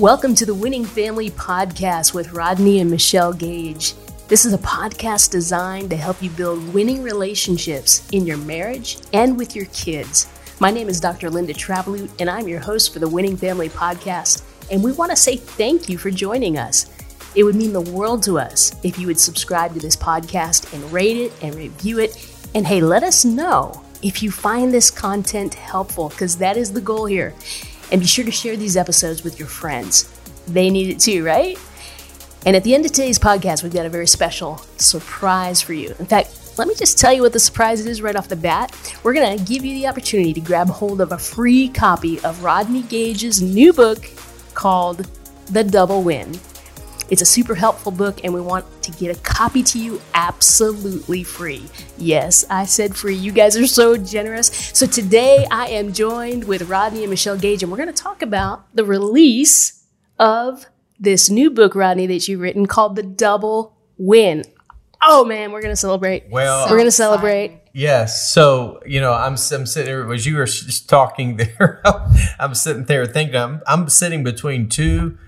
Welcome to the Winning Family Podcast with Rodney and Michelle Gage. This is a podcast designed to help you build winning relationships in your marriage and with your kids. My name is Dr. Linda Travelute, and I'm your host for the Winning Family Podcast. And we want to say thank you for joining us. It would mean the world to us if you would subscribe to this podcast and rate it and review it. And hey, let us know if you find this content helpful, because that is the goal here. And be sure to share these episodes with your friends. They need it too, right? And at the end of today's podcast, we've got a very special surprise for you. In fact, let me just tell you what the surprise is right off the bat. We're going to give you the opportunity to grab hold of a free copy of Rodney Gage's new book called The Double Win. It's a super helpful book, and we want to get a copy to you absolutely free. Yes, I said free. You guys are so generous. So today I am joined with Rodney and Michelle Gage, and we're going to talk about the release of this new book, Rodney, that you've written called The Double Win. Oh man, we're going to celebrate. Well, we're going to celebrate. Yes. So, you know, I'm, I'm sitting there, as you were just talking there, I'm sitting there thinking, I'm, I'm sitting between two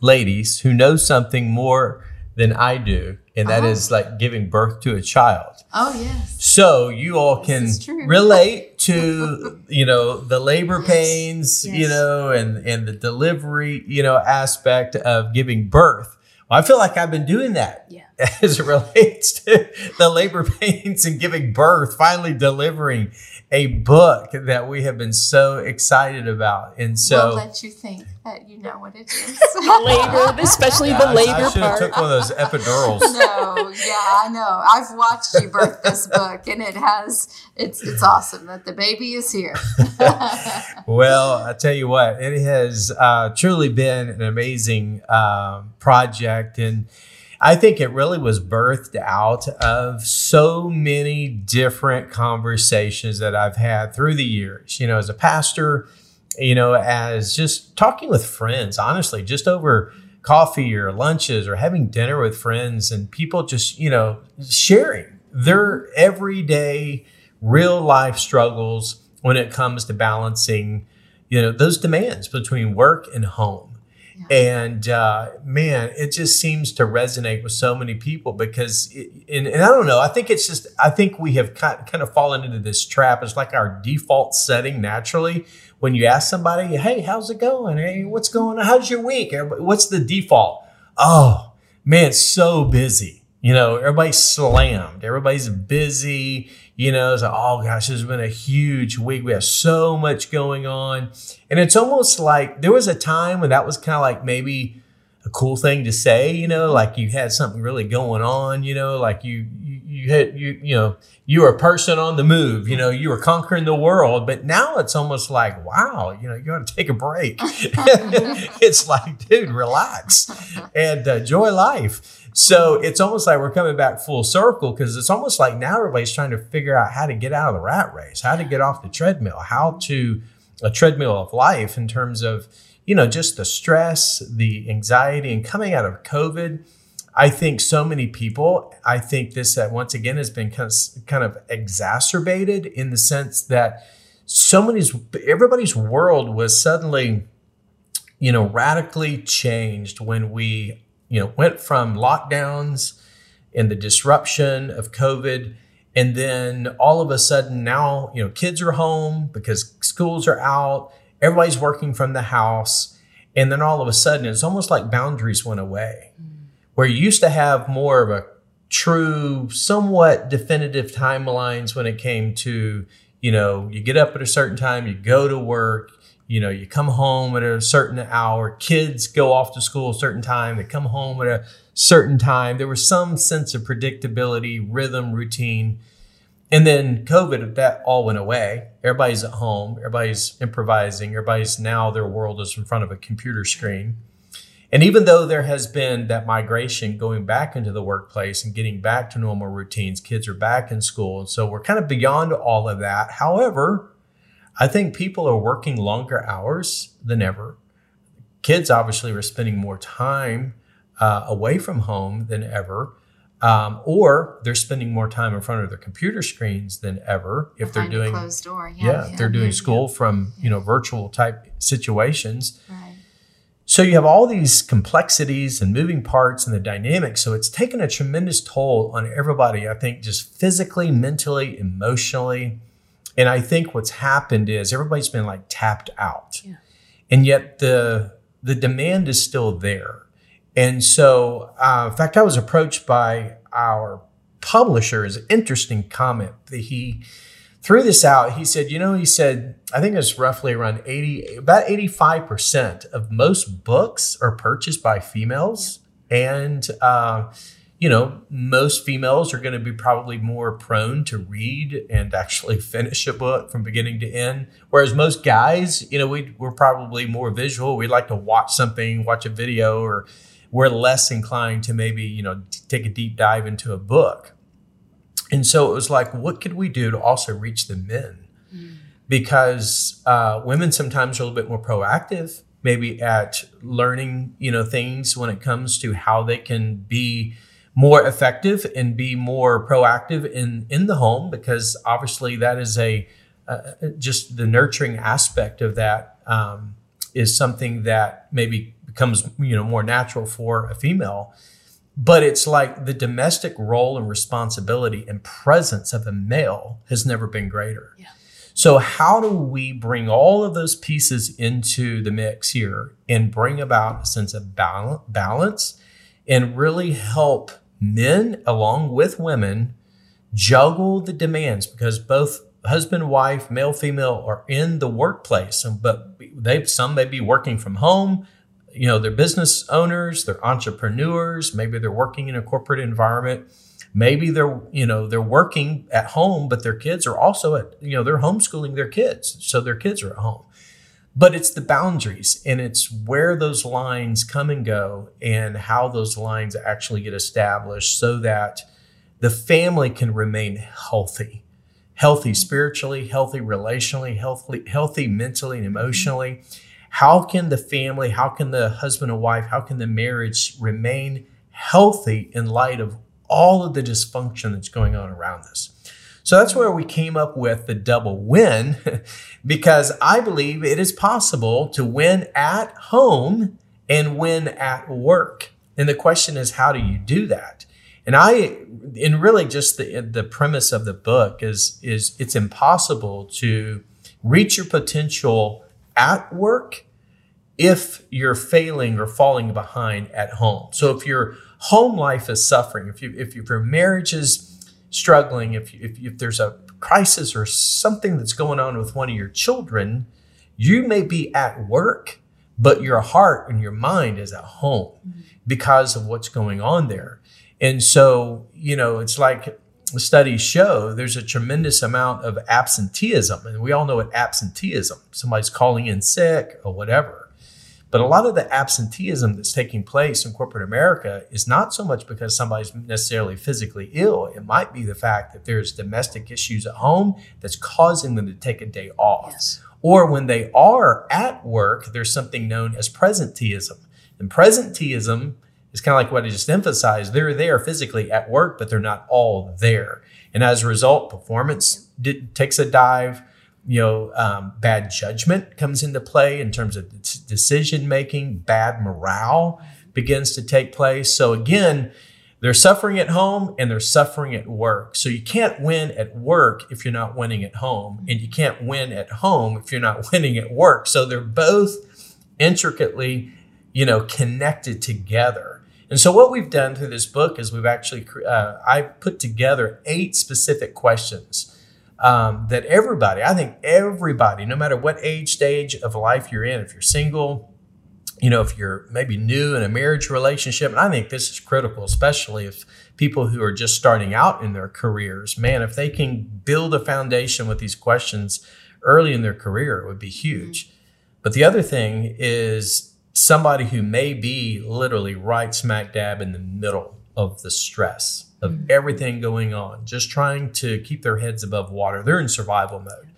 ladies who know something more than I do, and that Oh. is like giving birth to a child. Oh yes. So you all can relate to, you know, the labor pains, you know, and and the delivery, you know, aspect of giving birth. Well, I feel like I've been doing that Yeah. as it relates to the labor pains and giving birth, finally delivering a book that we have been so excited about. And so we'll let you think that you know what it is. Labor, especially Yeah, the I- labor I, should have took one of those epidurals. no, yeah, I know. I've watched you birth this book, and it has. It's it's awesome that the baby is here. Well, I tell you what, it has uh, truly been an amazing um, project. And I think it really was birthed out of so many different conversations that I've had through the years, you know, as a pastor, you know, as just talking with friends, honestly, just over coffee or lunches or having dinner with friends and people just, you know, sharing their everyday real life struggles when it comes to balancing, you know, those demands between work and home. And uh, man, it just seems to resonate with so many people because, it, and, and I don't know, I think it's just, I think we have kind kind of fallen into this trap. It's like our default setting naturally. When you ask somebody, hey, how's it going? Hey, what's going on? How's your week? What's the default? Oh, man, so busy. You know, everybody's slammed. Everybody's busy. You know, it's like, oh gosh, this has been a huge week. We have so much going on. And it's almost like there was a time when that was kind of like maybe a cool thing to say, you know, like you had something really going on, you know, like you, had, you, you know, you were a person on the move, you know, you were conquering the world. But now it's almost like, wow, you know, you got to take a break. it's like, dude, relax and uh, enjoy life. So it's almost like we're coming back full circle because it's almost like now everybody's trying to figure out how to get out of the rat race, how to get off the treadmill, how to a treadmill of life in terms of you know just the stress, the anxiety, and coming out of COVID. I think so many people. I think this uh, once again has been kind of kind of exacerbated in the sense that so many everybody's world was suddenly you know radically changed when we you know went from lockdowns and the disruption of covid and then all of a sudden now you know kids are home because schools are out everybody's working from the house and then all of a sudden it's almost like boundaries went away where you used to have more of a true somewhat definitive timelines when it came to you know you get up at a certain time you go to work you know you come home at a certain hour kids go off to school a certain time they come home at a certain time. There was some sense of predictability rhythm routine. And then covid that all went away. Everybody's at home. Everybody's improvising. Everybody's now their world is in front of a computer screen and even though there has been that migration going back into the workplace and getting back to normal routines, kids are back in school. And so we're kind of beyond all of that. However, I think people are working longer hours than ever. Kids obviously are spending more time uh, away from home than ever. Um, or they're spending more time in front of their computer screens than ever if they're doing closed door. yeah, Yeah, if they're doing yeah, school from you know virtual type situations Right. So you have all these complexities and moving parts and the dynamics. So it's taken a tremendous toll on everybody, I think, just physically, mentally, emotionally. And I think what's happened is everybody's been like tapped out. Yeah. And yet the the demand is still there. And so, uh, in fact, I was approached by our publisher Is an interesting comment that he threw this out. He said, you know, he said, I think it's roughly around 80, about 85% of most books are purchased by females. And, uh, you know, most females are going to be probably more prone to read and actually finish a book from beginning to end. Whereas most guys, you know, we, we're probably more visual. We like to watch something, watch a video, or we're less inclined to maybe, you know, take a deep dive into a book. And so it was like, what could we do to also reach the men? Because uh, women sometimes are a little bit more proactive, maybe at learning, you know, things when it comes to how they can be more effective and be more proactive in in the home because obviously that is a uh, just the nurturing aspect of that um, is something that maybe becomes you know more natural for a female but it's like the domestic role and responsibility and presence of a male has never been greater yeah. so how do we bring all of those pieces into the mix here and bring about a sense of balance and really help men along with women juggle the demands because both husband wife male female are in the workplace but they some may be working from home you know they're business owners they're entrepreneurs maybe they're working in a corporate environment. Maybe they're you know they're working at home but their kids are also at you know they're homeschooling their kids so their kids are at home. But it's the boundaries and it's where those lines come and go and how those lines actually get established so that the family can remain healthy. Healthy spiritually healthy relationally healthy healthy mentally and mm-hmm. emotionally how can the family how can the husband and wife how can the marriage remain healthy in light of all of the dysfunction that's going on around us so that's where we came up with the double win because I believe it is possible to win at home and win at work. And the question is, how do you do that? And I, and really just the, the premise of the book is, is it's impossible to reach your potential at work if you're failing or falling behind at home. So if your home life is suffering, if you, if your marriage is struggling, if, if, if there's a crisis or something that's going on with one of your children, you may be at work, but your heart and your mind is at home mm-hmm. because of what's going on there. And so, you know, it's like studies show there's a tremendous amount of absenteeism. And we all know what absenteeism, somebody's calling in sick or whatever. But a lot of the absenteeism that's taking place in corporate America is not so much because somebody's necessarily physically ill. It might be the fact that there's domestic issues at home that's causing them to take a day off. Yes. Or when they are at work, there's something known as presenteeism. And presenteeism is kind of like what I just emphasized. They're there physically at work, but they're not all there. And as a result, performance did, takes a dive you know, um, bad judgment comes into play in terms of decision making, bad morale begins to take place. So again, they're suffering at home and they're suffering at work. So you can't win at work if you're not winning at home, and you can't win at home if you're not winning at work. So they're both intricately, you know, connected together. And so what we've done through this book is we've actually uh, I put together eight specific questions um, that everybody, I think everybody, no matter what age stage of life you're in, if you're single, you know, if you're maybe new in a marriage relationship, and I think this is critical, especially if people who are just starting out in their careers, man, if they can build a foundation with these questions early in their career, it would be huge. But the other thing is somebody who may be literally right smack dab in the middle of the stress of mm-hmm. everything going on, just trying to keep their heads above water. They're in survival mode.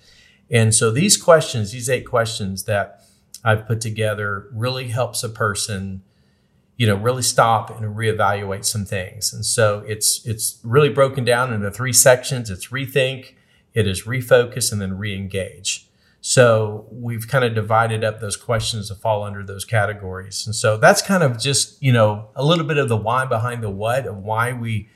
And so these questions, these eight questions that I've put together really helps a person, you know, really stop and reevaluate some things. And so it's it's really broken down into three sections. It's rethink, it is refocus, and then reengage. So we've kind of divided up those questions to fall under those categories. And so that's kind of just, you know, a little bit of the why behind the what of why we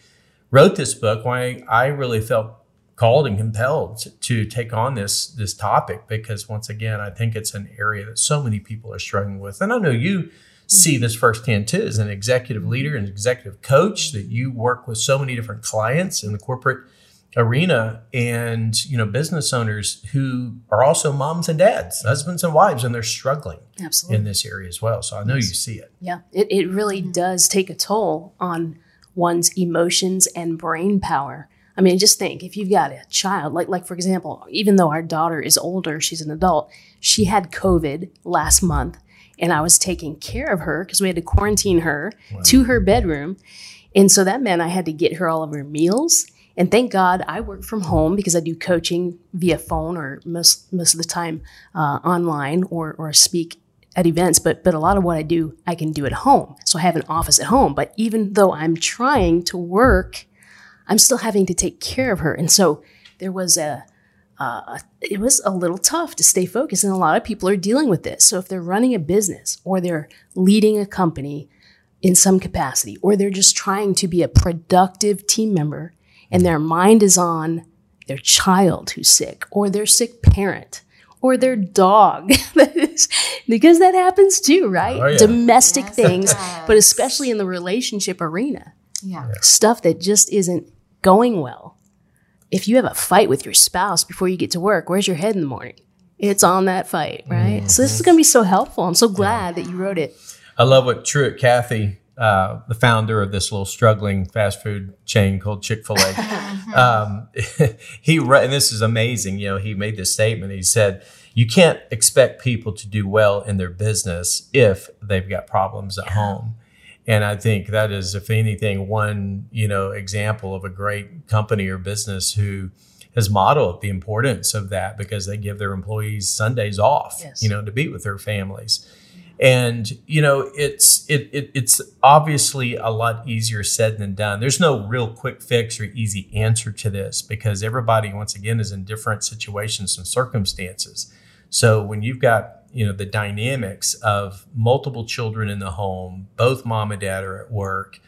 wrote this book, why I really felt called and compelled to, to take on this this topic because once again, I think it's an area that so many people are struggling with. And I know you see this firsthand too as an executive leader and executive coach that you work with so many different clients in the corporate arena and you know business owners who are also moms and dads husbands and wives and they're struggling Absolutely. in this area as well. So i know you see it. Yeah, it, it really mm-hmm. does take a toll on one's emotions and brain power. I mean, just think if you've got a child, like like for example, even though our daughter is older, she's an adult, she mm-hmm. had COVID last month, and I was taking care of her because we had to quarantine her to her bedroom, and so that meant I had to get her all of her meals. And thank God I work from home because I do coaching via phone or most most of the time uh, online or or speak at events, but but a lot of what I do I can do at home. So I have an office at home. But even though I'm trying to work, I'm still having to take care of her. And so there was a uh, it was a little tough to stay focused, and a lot of people are dealing with this. So if they're running a business or they're leading a company in some capacity, or they're just trying to be a productive team member, and their mind is on their child who's sick, or their sick parent, or their dog, because that happens too, right? Oh, yeah. Domestic Yes, things, but especially in the relationship arena Yeah. stuff that just isn't going well. If you have a fight with your spouse before you get to work, where's your head in the morning? It's on that fight, right? So this is mm-hmm. going to be so helpful. I'm so glad that you wrote it. I love what Truett Cathy, uh, the founder of this little struggling fast food chain called Chick Fil A, um, he and this is amazing. You know, he made this statement. He said, "You can't expect people to do well in their business if they've got problems at home." And I think that is, if anything, one you know example of a great company or business who has modeled the importance of that because they give their employees Sundays off, Yes. you know, to be with their families. And you know, it's it, it it's obviously a lot easier said than done. There's no real quick fix or easy answer to this because everybody, once again, is in different situations and circumstances. So when you've got you know the dynamics of multiple children in the home, both mom and dad are at work,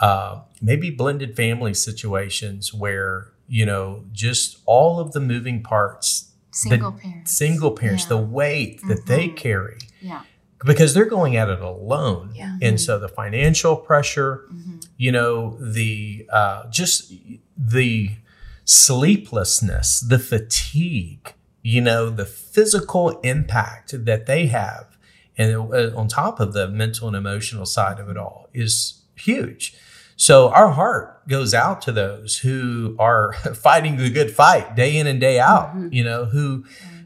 uh, maybe blended family situations where you know just all of the moving parts, Single the parents. single parents, Yeah. the weight that they Mhm. carry Yeah. Because they're going at it alone. Yeah. And so the financial pressure, Mhm. you know, the uh, just the sleeplessness, the fatigue, you know, the physical impact that they have, and uh, on top of the mental and emotional side of it all is huge. So our heart goes out to those who are fighting the good fight day in and day out, Mhm. you know, who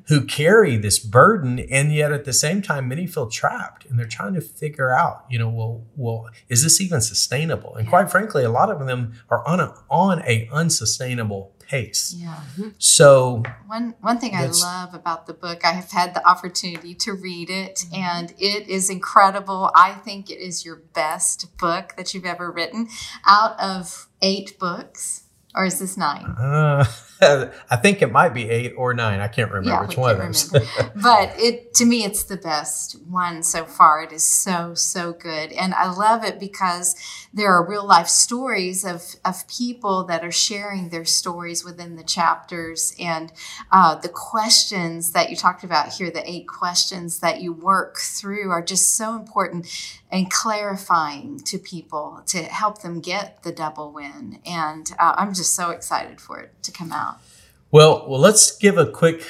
who carry this burden and yet at the same time many feel trapped and they're trying to figure out, you know, well, well, is this even sustainable? And quite frankly, a lot of them are on a on a unsustainable pace. Yeah. Mm-hmm. So One one thing I love about the book, I have had the opportunity to read it, mm-hmm. and it is incredible. I think it is your best book that you've ever written. Out of eight books, or is this nine? uh, I think it might be eight or nine. I can't remember Yeah, which one but it to me it's the best one so far. It is so so good. And i love it because there are real life stories of of people that are sharing their stories within the chapters. And uh, the questions that you talked about here the eight questions that you work through are just so important and clarifying to people to help them get the double win and uh, i'm just so excited for it to come out Well, well, let's give a quick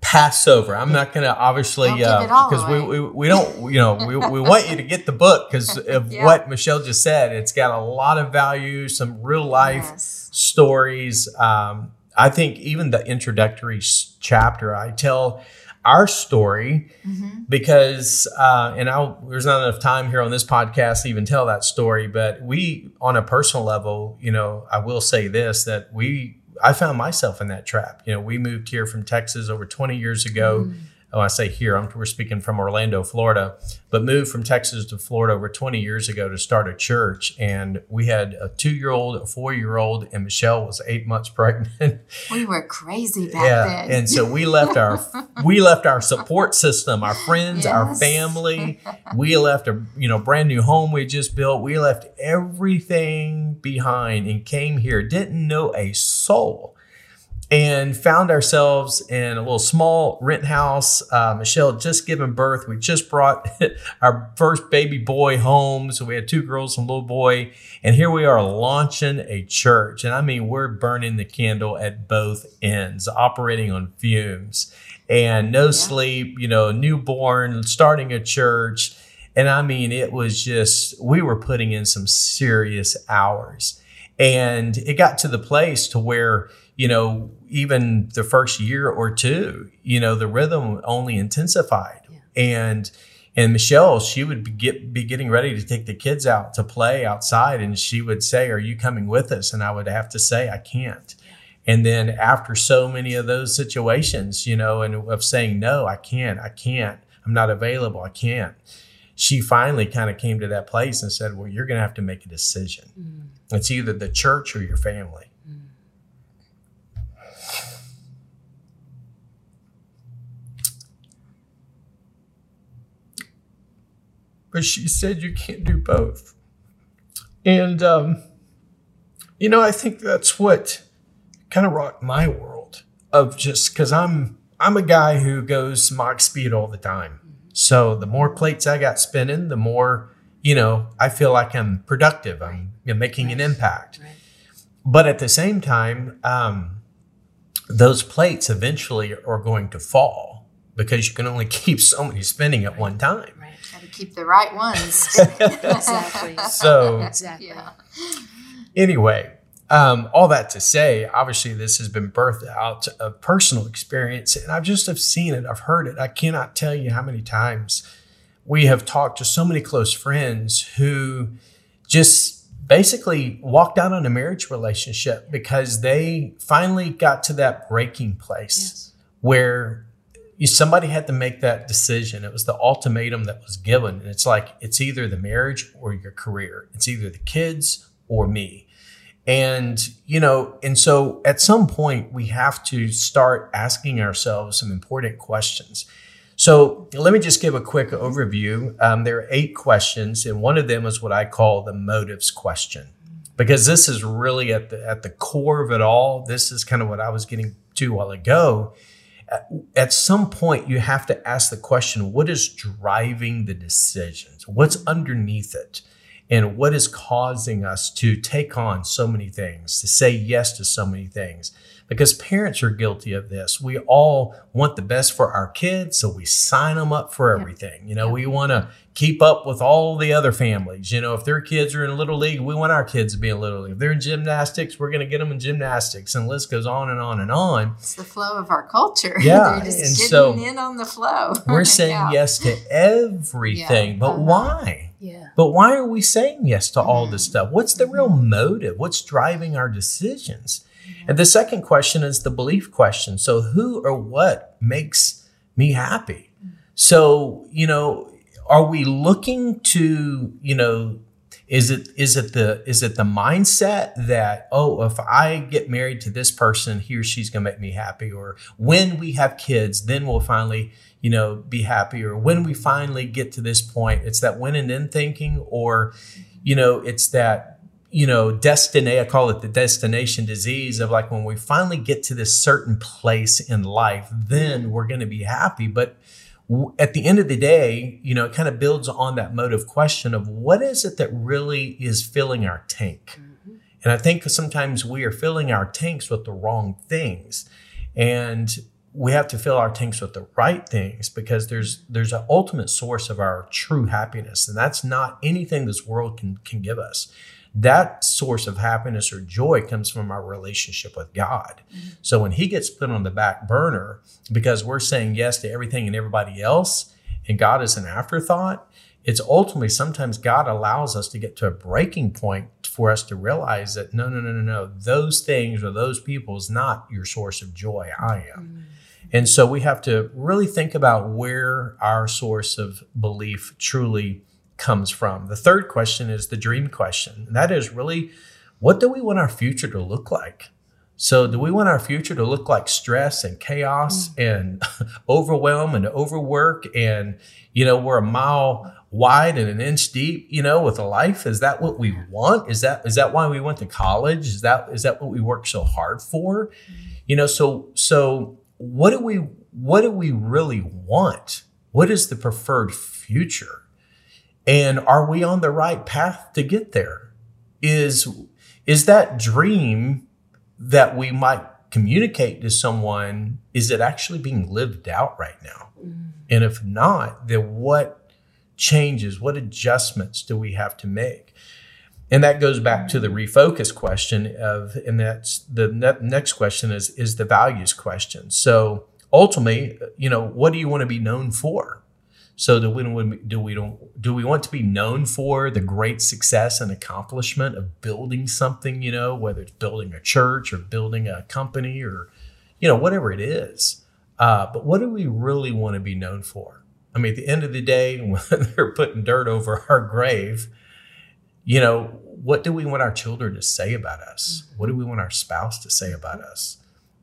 passover. I'm not going to obviously Don't give it all because we, we we don't you know we, we want you to get the book because of Yeah. what Michelle just said. It's got a lot of value, some real life Yes. stories. Um, I think even the introductory chapter, I tell our story Mhm. because uh, and I there's not enough time here on this podcast to even tell that story. But we, on a personal level, you know, I will say this that we I found myself in that trap. You know, we moved here from Texas over 20 years ago. Oh, I say here, I'm, we're speaking from Orlando, Florida, but moved from Texas to Florida over 20 years ago to start a church. And we had a two year old, a four year old, and Michelle was eight months pregnant. We were crazy back yeah. then. And so we left our we left our support system, our friends, yes. our family. We left a you know brand new home we just built. We left everything behind and came here. Didn't know a soul and found ourselves in a little small rent house. Uh, Michelle just given birth. We just brought our first baby boy home. So we had two girls and a little boy. And here we are launching a church. And I mean, we're burning the candle at both ends, operating on fumes and no yeah. sleep, you know, newborn, starting a church. And I mean, it was just, we were putting in some serious hours. And it got to the place to where, you know, even the first year or two, you know, the rhythm only intensified. Yeah. And and Michelle, she would be, get, be getting ready to take the kids out to play outside, and she would say, "Are you coming with us?" And I would have to say, "I can't." Yeah. And then after so many of those situations, you know, and of saying, "No, I can't, I can't, I'm not available, I can't," she finally kind of came to that place and said, "Well, you're going to have to make a decision. Mm. It's either the church or your family." But she said you can't do both. And, um, you know, I think that's what kind of rocked my world of just because I'm, I'm a guy who goes Mach speed all the time. So the more plates I got spinning, the more, you know, I feel like I'm productive. I'm you know, making an impact. But at the same time, um, those plates eventually are going to fall because you can only keep so many spinning at one time keep the right ones. exactly. So exactly. Yeah. Anyway, um, all that to say, obviously this has been birthed out of personal experience, and I've just have seen it. I've heard it. I cannot tell you how many times we have talked to so many close friends who just basically walked out on a marriage relationship because they finally got to that breaking place yes. where you, somebody had to make that decision. It was the ultimatum that was given. And it's like, it's either the marriage or your career. It's either the kids or me. And, you know, and so at some point we have to start asking ourselves some important questions. So let me just give a quick overview. Um, there are eight questions, and one of them is what I call the motives question, because this is really at the at the core of it all. This is kind of what I was getting to a while ago at some point you have to ask the question what is driving the decisions? What's underneath it? And what is causing us to take on so many things to say yes to so many things? Because parents are guilty of this. We all want the best for our kids, so we sign them up for everything. You know, we want to keep up with all the other families. You know, if their kids are in little league, we want our kids to be in little league. If they're in gymnastics, we're going to get them in gymnastics, and the list goes on and on and on. It's the flow of our culture. Yeah, they're just and getting so in on the flow. We're saying yeah. yes to everything, yeah. but uh-huh. why? Yeah. But why are we saying yes to all this mm-hmm. stuff? What's the real mm-hmm. motive? What's driving our decisions? And the second question is the belief question. So, who or what makes me happy? So, you know, are we looking to, you know, is it is it the is it the mindset that oh if I get married to this person he or she's gonna make me happy? Or when we have kids then we'll finally you know be happy. Or when we finally get to this point it's that when and then thinking? Or you know it's that you know, destiny, I call it the destination disease of like when we finally get to this certain place in life, then we're going to be happy. But at the end of the day, you know, it kind of builds on that motive question of what is it that really is filling our tank? Mm-hmm. And I think sometimes we are filling our tanks with the wrong things. And we have to fill our tanks with the right things because there's there's an ultimate source of our true happiness and that's not anything this world can can give us that source of happiness or joy comes from our relationship with God. Mm-hmm. So when he gets put on the back burner because we're saying yes to everything and everybody else, and God is an afterthought, it's ultimately sometimes God allows us to get to a breaking point for us to realize that no, no, no, no, no, those things or those people is not your source of joy. I am. Mm-hmm. And so we have to really think about where our source of belief truly comes from. The third question is the dream question. And that is really what do we want our future to look like? So, do we want our future to look like stress and chaos mm. and overwhelm and overwork and, you know, we're a mile wide and an inch deep, you know, with a life? Is that what we want? Is that is that why we went to college? Is that is that what we work so hard for? You know, so so what do we what do we really want? What is the preferred future? And are we on the right path to get there? Is is that dream that we might communicate to someone is it actually being lived out right now? Mm. And if not, then what changes, what adjustments do we have to make? And that goes back to the refocus question of, and that's the ne- next question is, is the values question. So ultimately, you know, what do you want to be known for? So do we, do we don't do we want to be known for the great success and accomplishment of building something, you know, whether it's building a church or building a company or, you know, whatever it is. Uh, but what do we really want to be known for? I mean, at the end of the day, when they're putting dirt over our grave, you know, what do we want our children to say about us? What do we want our spouse to say about us?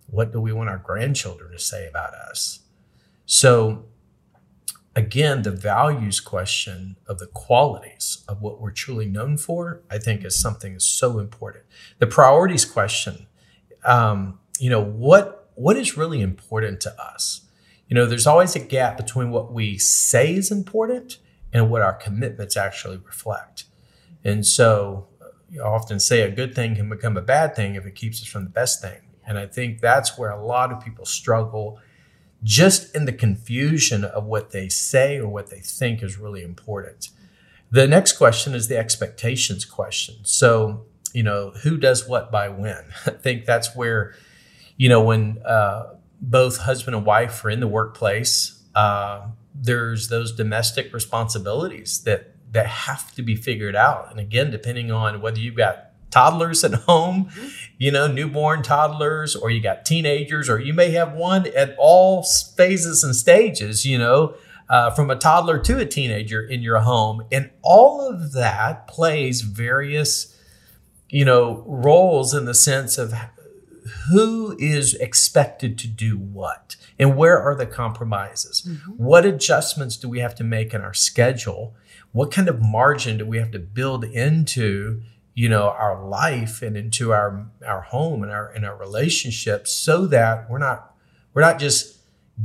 What do we want our grandchildren to say about us? So, again, the values question of the qualities of what we're truly known for, I think, is something so important. The priorities question, um, you know, what what is really important to us? You know, there's always a gap between what we say is important and what our commitments actually reflect. And so you often say a good thing can become a bad thing if it keeps us from the best thing. And I think that's where a lot of people struggle just in the confusion of what they say or what they think is really important. The next question is the expectations question. So, you know, who does what by when? I think that's where, you know, when uh, both husband and wife are in the workplace, uh, there's those domestic responsibilities that that have to be figured out. And again, depending on whether you've got toddlers at home, you know, newborn toddlers, or you got teenagers, or you may have one at all phases and stages, you know, uh, from a toddler to a teenager in your home. And all of that plays various, you know, roles in the sense of who is expected to do what and where are the compromises? Mm-hmm. What adjustments do we have to make in our schedule? what kind of margin do we have to build into you know our life and into our our home and our and our relationships so that we're not we're not just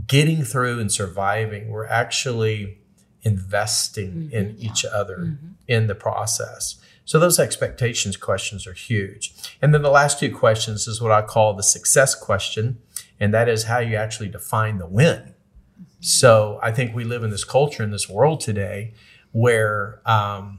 getting through and surviving we're actually investing mm-hmm, in yeah. each other mm-hmm. in the process so those expectations questions are huge and then the last two questions is what i call the success question and that is how you actually define the win mm-hmm. so i think we live in this culture in this world today where um,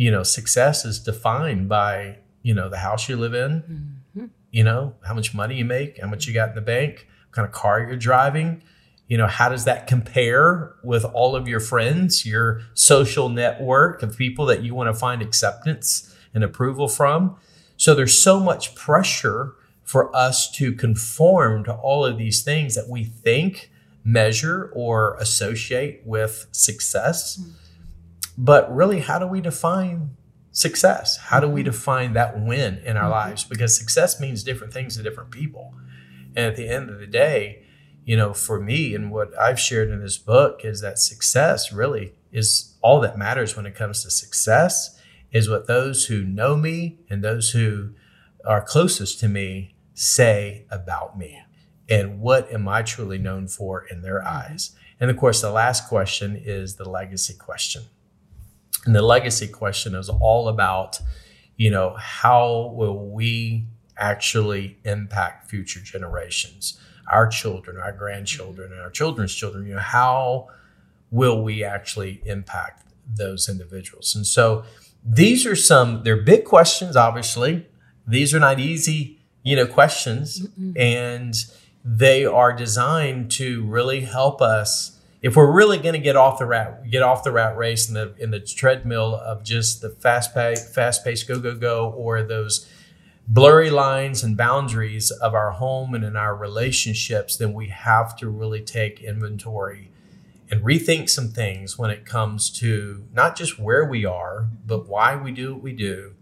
you know success is defined by you know the house you live in, mm-hmm. you know how much money you make, how much you got in the bank, what kind of car you're driving. You know, how does that compare with all of your friends, your social network of people that you want to find acceptance and approval from? So there's so much pressure for us to conform to all of these things that we think, measure, or associate with success. Mm-hmm. But really, how do we define success? How do we mm-hmm. define that win in our mm-hmm. lives? Because success means different things to different people. And at the end of the day, you know, for me and what I've shared in this book is that success really is all that matters when it comes to success is what those who know me and those who are closest to me say about me and what am I truly known for in their mm-hmm. eyes. And of course, the last question is the legacy question. And the legacy question is all about, you know, how will we actually impact future generations, our children, our grandchildren, and our children's children? You know, how will we actually impact those individuals? And so these are some, they're big questions, obviously. These are not easy, you know, questions. Mm-mm. And they are designed to really help us if we're really going to get off the rat get off the rat race in the in the treadmill of just the fast pace fast pace go go go or those blurry lines and boundaries of our home and in our relationships, then we have to really take inventory and rethink some things when it comes to not just where we are, but why we do what we do.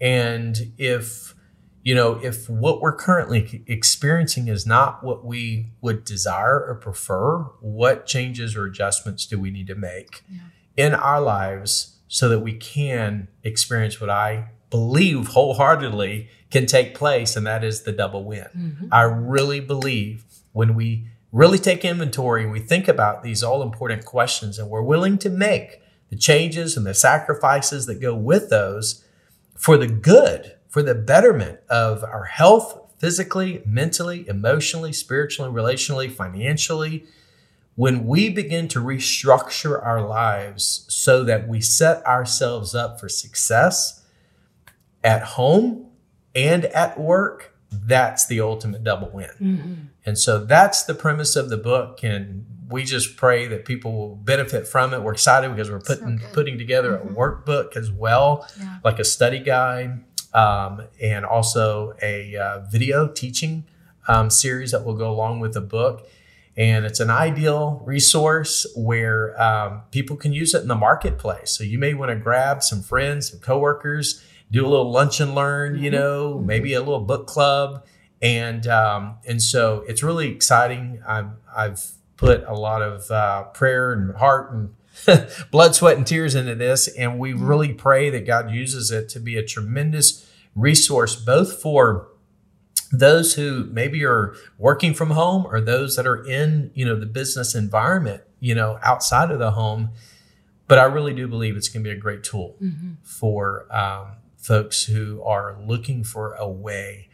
And if, you know, if what we're currently experiencing is not what we would desire or prefer, what changes or adjustments do we need to make yeah. in our lives so that we can experience what I believe wholeheartedly can take place, and that is the double win. Mm-hmm. I really believe when we really take inventory and we think about these all important questions and we're willing to make the changes and the sacrifices that go with those for the good, for the betterment of our health, physically, mentally, emotionally, spiritually, relationally, financially. When we begin to restructure our lives so that we set ourselves up for success, at home and at work, that's the ultimate double win. Mm-hmm. And so that's the premise of the book. And we just pray that people will benefit from it. We're excited because we're putting so putting together mm-hmm. a workbook as well, yeah. like a study guide, um, and also a uh, video teaching um, series that will go along with the book. And it's an ideal resource where um, people can use it in the marketplace. So you may want to grab some friends, some coworkers, do a little lunch and learn, you mm-hmm. know, mm-hmm. maybe a little book club. And um, and so it's really exciting. I've, I've put a lot of uh, prayer and heart and blood, sweat, and tears into this. And we mm-hmm. really pray that God uses it to be a tremendous resource, both for those who maybe are working from home or those that are in, you know, the business environment, you know, outside of the home. But I really do believe it's going to be a great tool mm-hmm. for um, folks who are looking for a way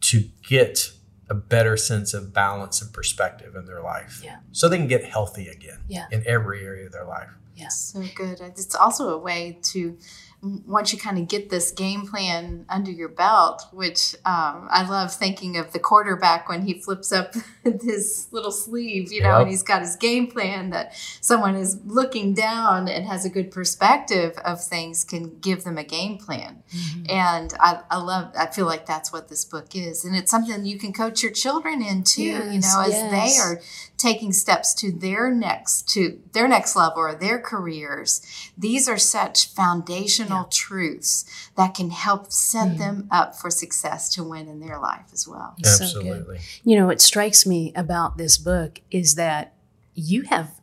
to get a better sense of balance and perspective in their life yeah. so they can get healthy again yeah. in every area of their life. Yes. So good. It's also a way to once you kind of get this game plan under your belt, which um, I love thinking of the quarterback when he flips up his little sleeve, you know, yep. and he's got his game plan that someone is looking down and has a good perspective of things can give them a game plan. Mm-hmm. And I, I, love, I feel like that's what this book is. And it's something you can coach your children in too, yes, you know, as yes. they are taking steps to their next, to their next level or their careers. These are such foundational yeah. truths that can help set mm. them up for success to win in their life as well. Absolutely. So you know, what strikes me about this book is that you have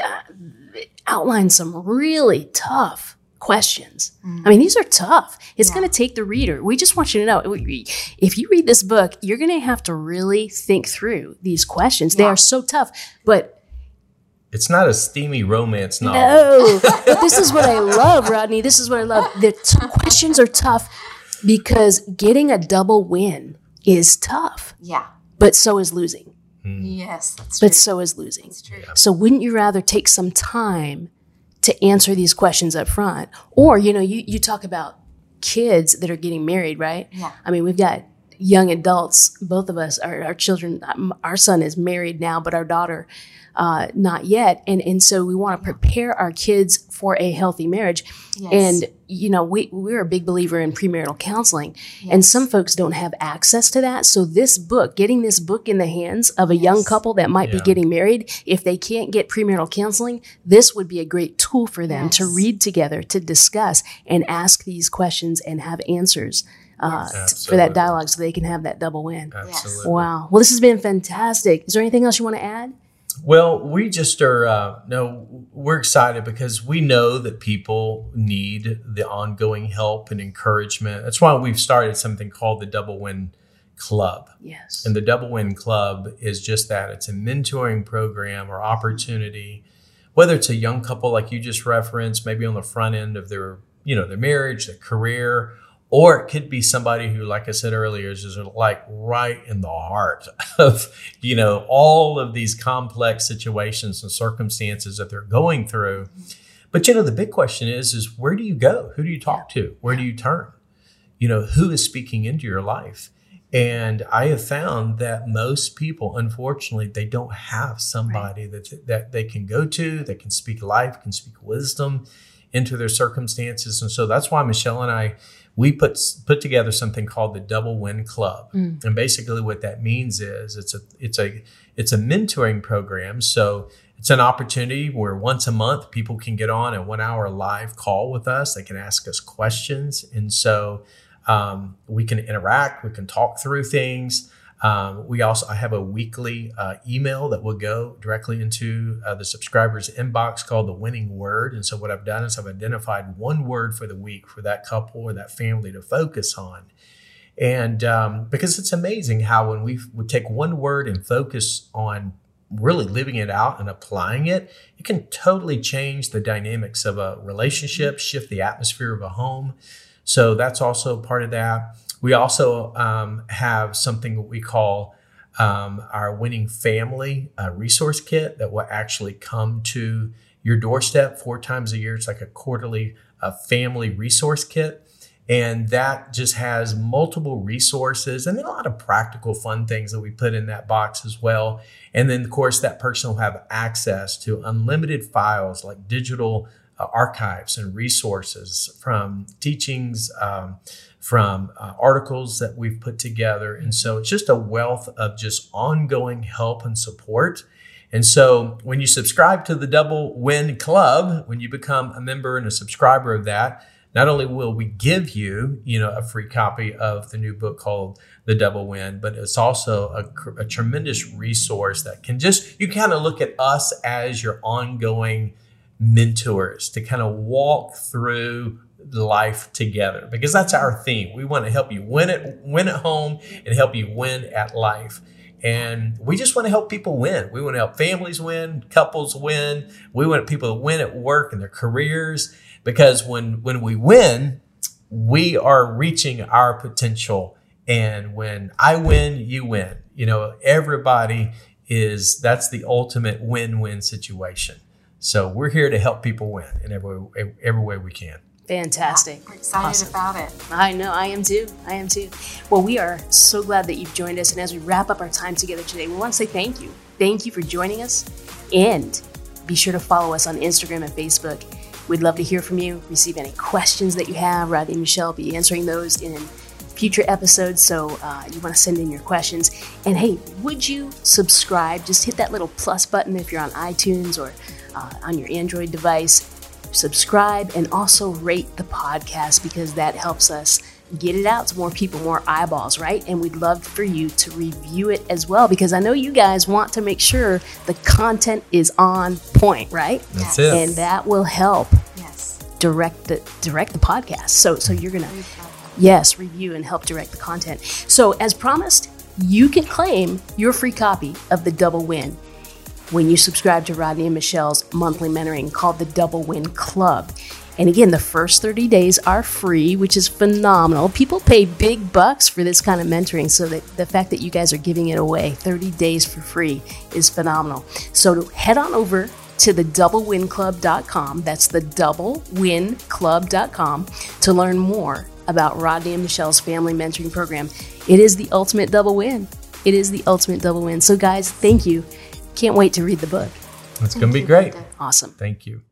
uh, outlined some really tough questions. Mm. I mean, these are tough. It's yeah. going to take the reader. We just want you to know if you read this book, you're going to have to really think through these questions. Yeah. They are so tough, but it's not a steamy romance novel. No, but this is what I love, Rodney. This is what I love. The t- questions are tough because getting a double win is tough. Yeah. But so is losing. Mm. Yes, but true. so is losing. That's true. So wouldn't you rather take some time to answer these questions up front? Or, you know, you, you talk about kids that are getting married, right? Yeah. I mean, we've got young adults, both of us, our, our children, our son is married now, but our daughter uh, not yet. And, and so we want to prepare our kids for a healthy marriage. Yes. And, you know, we, we're a big believer in premarital counseling. Yes. And some folks don't have access to that. So this book, getting this book in the hands of a yes. young couple that might yeah. be getting married, if they can't get premarital counseling, this would be a great tool for them to read together, to discuss and ask these questions and have answers. Uh, for that dialogue so they can have that double win. Absolutely. Wow. Well, this has been fantastic. Is there anything else you want to add? Well, we just are uh, no, we're excited because we know that people need the ongoing help and encouragement. That's why we've started something called the Double Win Club. Yes, and the Double Win Club is just that. It's a mentoring program or opportunity, whether it's a young couple like you just referenced, maybe on the front end of their you know their marriage, their career, or it could be somebody who, like I said earlier, is just like right in the heart of, you know, all of these complex situations and circumstances that they're going through. But you know, the big question is, is where do you go? Who do you talk to? Where do you turn? You know, who is speaking into your life? And I have found that most people, unfortunately, they don't have somebody right. that that they can go to, that can speak life, can speak wisdom into their circumstances. And so that's why Michelle and I we put put together something called the Double Win Club. Mm. And basically what that means is it's a it's a it's a mentoring program. So it's an opportunity where once a month people can get on a one hour live call with us. They can ask us questions. And so um, we can interact, we can talk through things. Um, we also I have a weekly uh, email that will go directly into uh, the subscriber's inbox called the winning word. And so what I've done is I've identified one word for the week for that couple or that family to focus on. And um, because it's amazing how when we would take one word and focus on really living it out and applying it, it can totally change the dynamics of a relationship, shift the atmosphere of a home. So that's also part of that. We also um, have something we call um, our winning family uh, resource kit that will actually come to your doorstep four times a year. It's like a quarterly uh, family resource kit. And that just has multiple resources and then a lot of practical, fun things that we put in that box as well. And then, of course, that person will have access to unlimited files like digital uh, archives and resources from teachings, um, from uh, articles that we've put together. And so it's just a wealth of just ongoing help and support. And so when you subscribe to the Double Win Club, when you become a member and a subscriber of that, not only will we give you, you know, a free copy of the new book called The Double Win, but it's also a, a tremendous resource that can just, you kind of look at us as your ongoing mentors to kind of walk through life together because that's our theme. We want to help you win it, win at home, and help you win at life. And we just want to help people win. We want to help families win, couples win. We want people to win at work and their careers because when when we win, we are reaching our potential. And when I win, you win. You know, everybody is that's the ultimate win-win situation. So we're here to help people win in every every way we can. Fantastic. we're excited awesome. about it. I know, I am too. I am too. Well, we are so glad that you've joined us. And as we wrap up our time together today, we want to say thank you. Thank you for joining us. And be sure to follow us on Instagram and Facebook. We'd love to hear from you, receive any questions that you have. Rodney and Michelle will be answering those in future episodes. So uh, you want to send in your questions. And hey, would you subscribe? Just hit that little plus button if you're on iTunes or uh, on your Android device subscribe, and also rate the podcast because that helps us get it out to more people, more eyeballs, right? And we'd love for you to review it as well because I know you guys want to make sure the content is on point, right? That's yes. it. And that will help yes. direct the direct the podcast. So so you're gonna yes, review and help direct the content. So as promised, you can claim your free copy of the double win when you subscribe to Rodney and Michelle's monthly mentoring called the Double Win Club. And again, the first 30 days are free, which is phenomenal. People pay big bucks for this kind of mentoring, so that the fact that you guys are giving it away 30 days for free is phenomenal. So head on over to the doublewinclub.com. That's the doublewinclub.com to learn more about Rodney and Michelle's family mentoring program. It is the ultimate double win. It is the ultimate double win. So, guys, thank you. Can't wait to read the book. It's going to be great. Awesome. Thank you.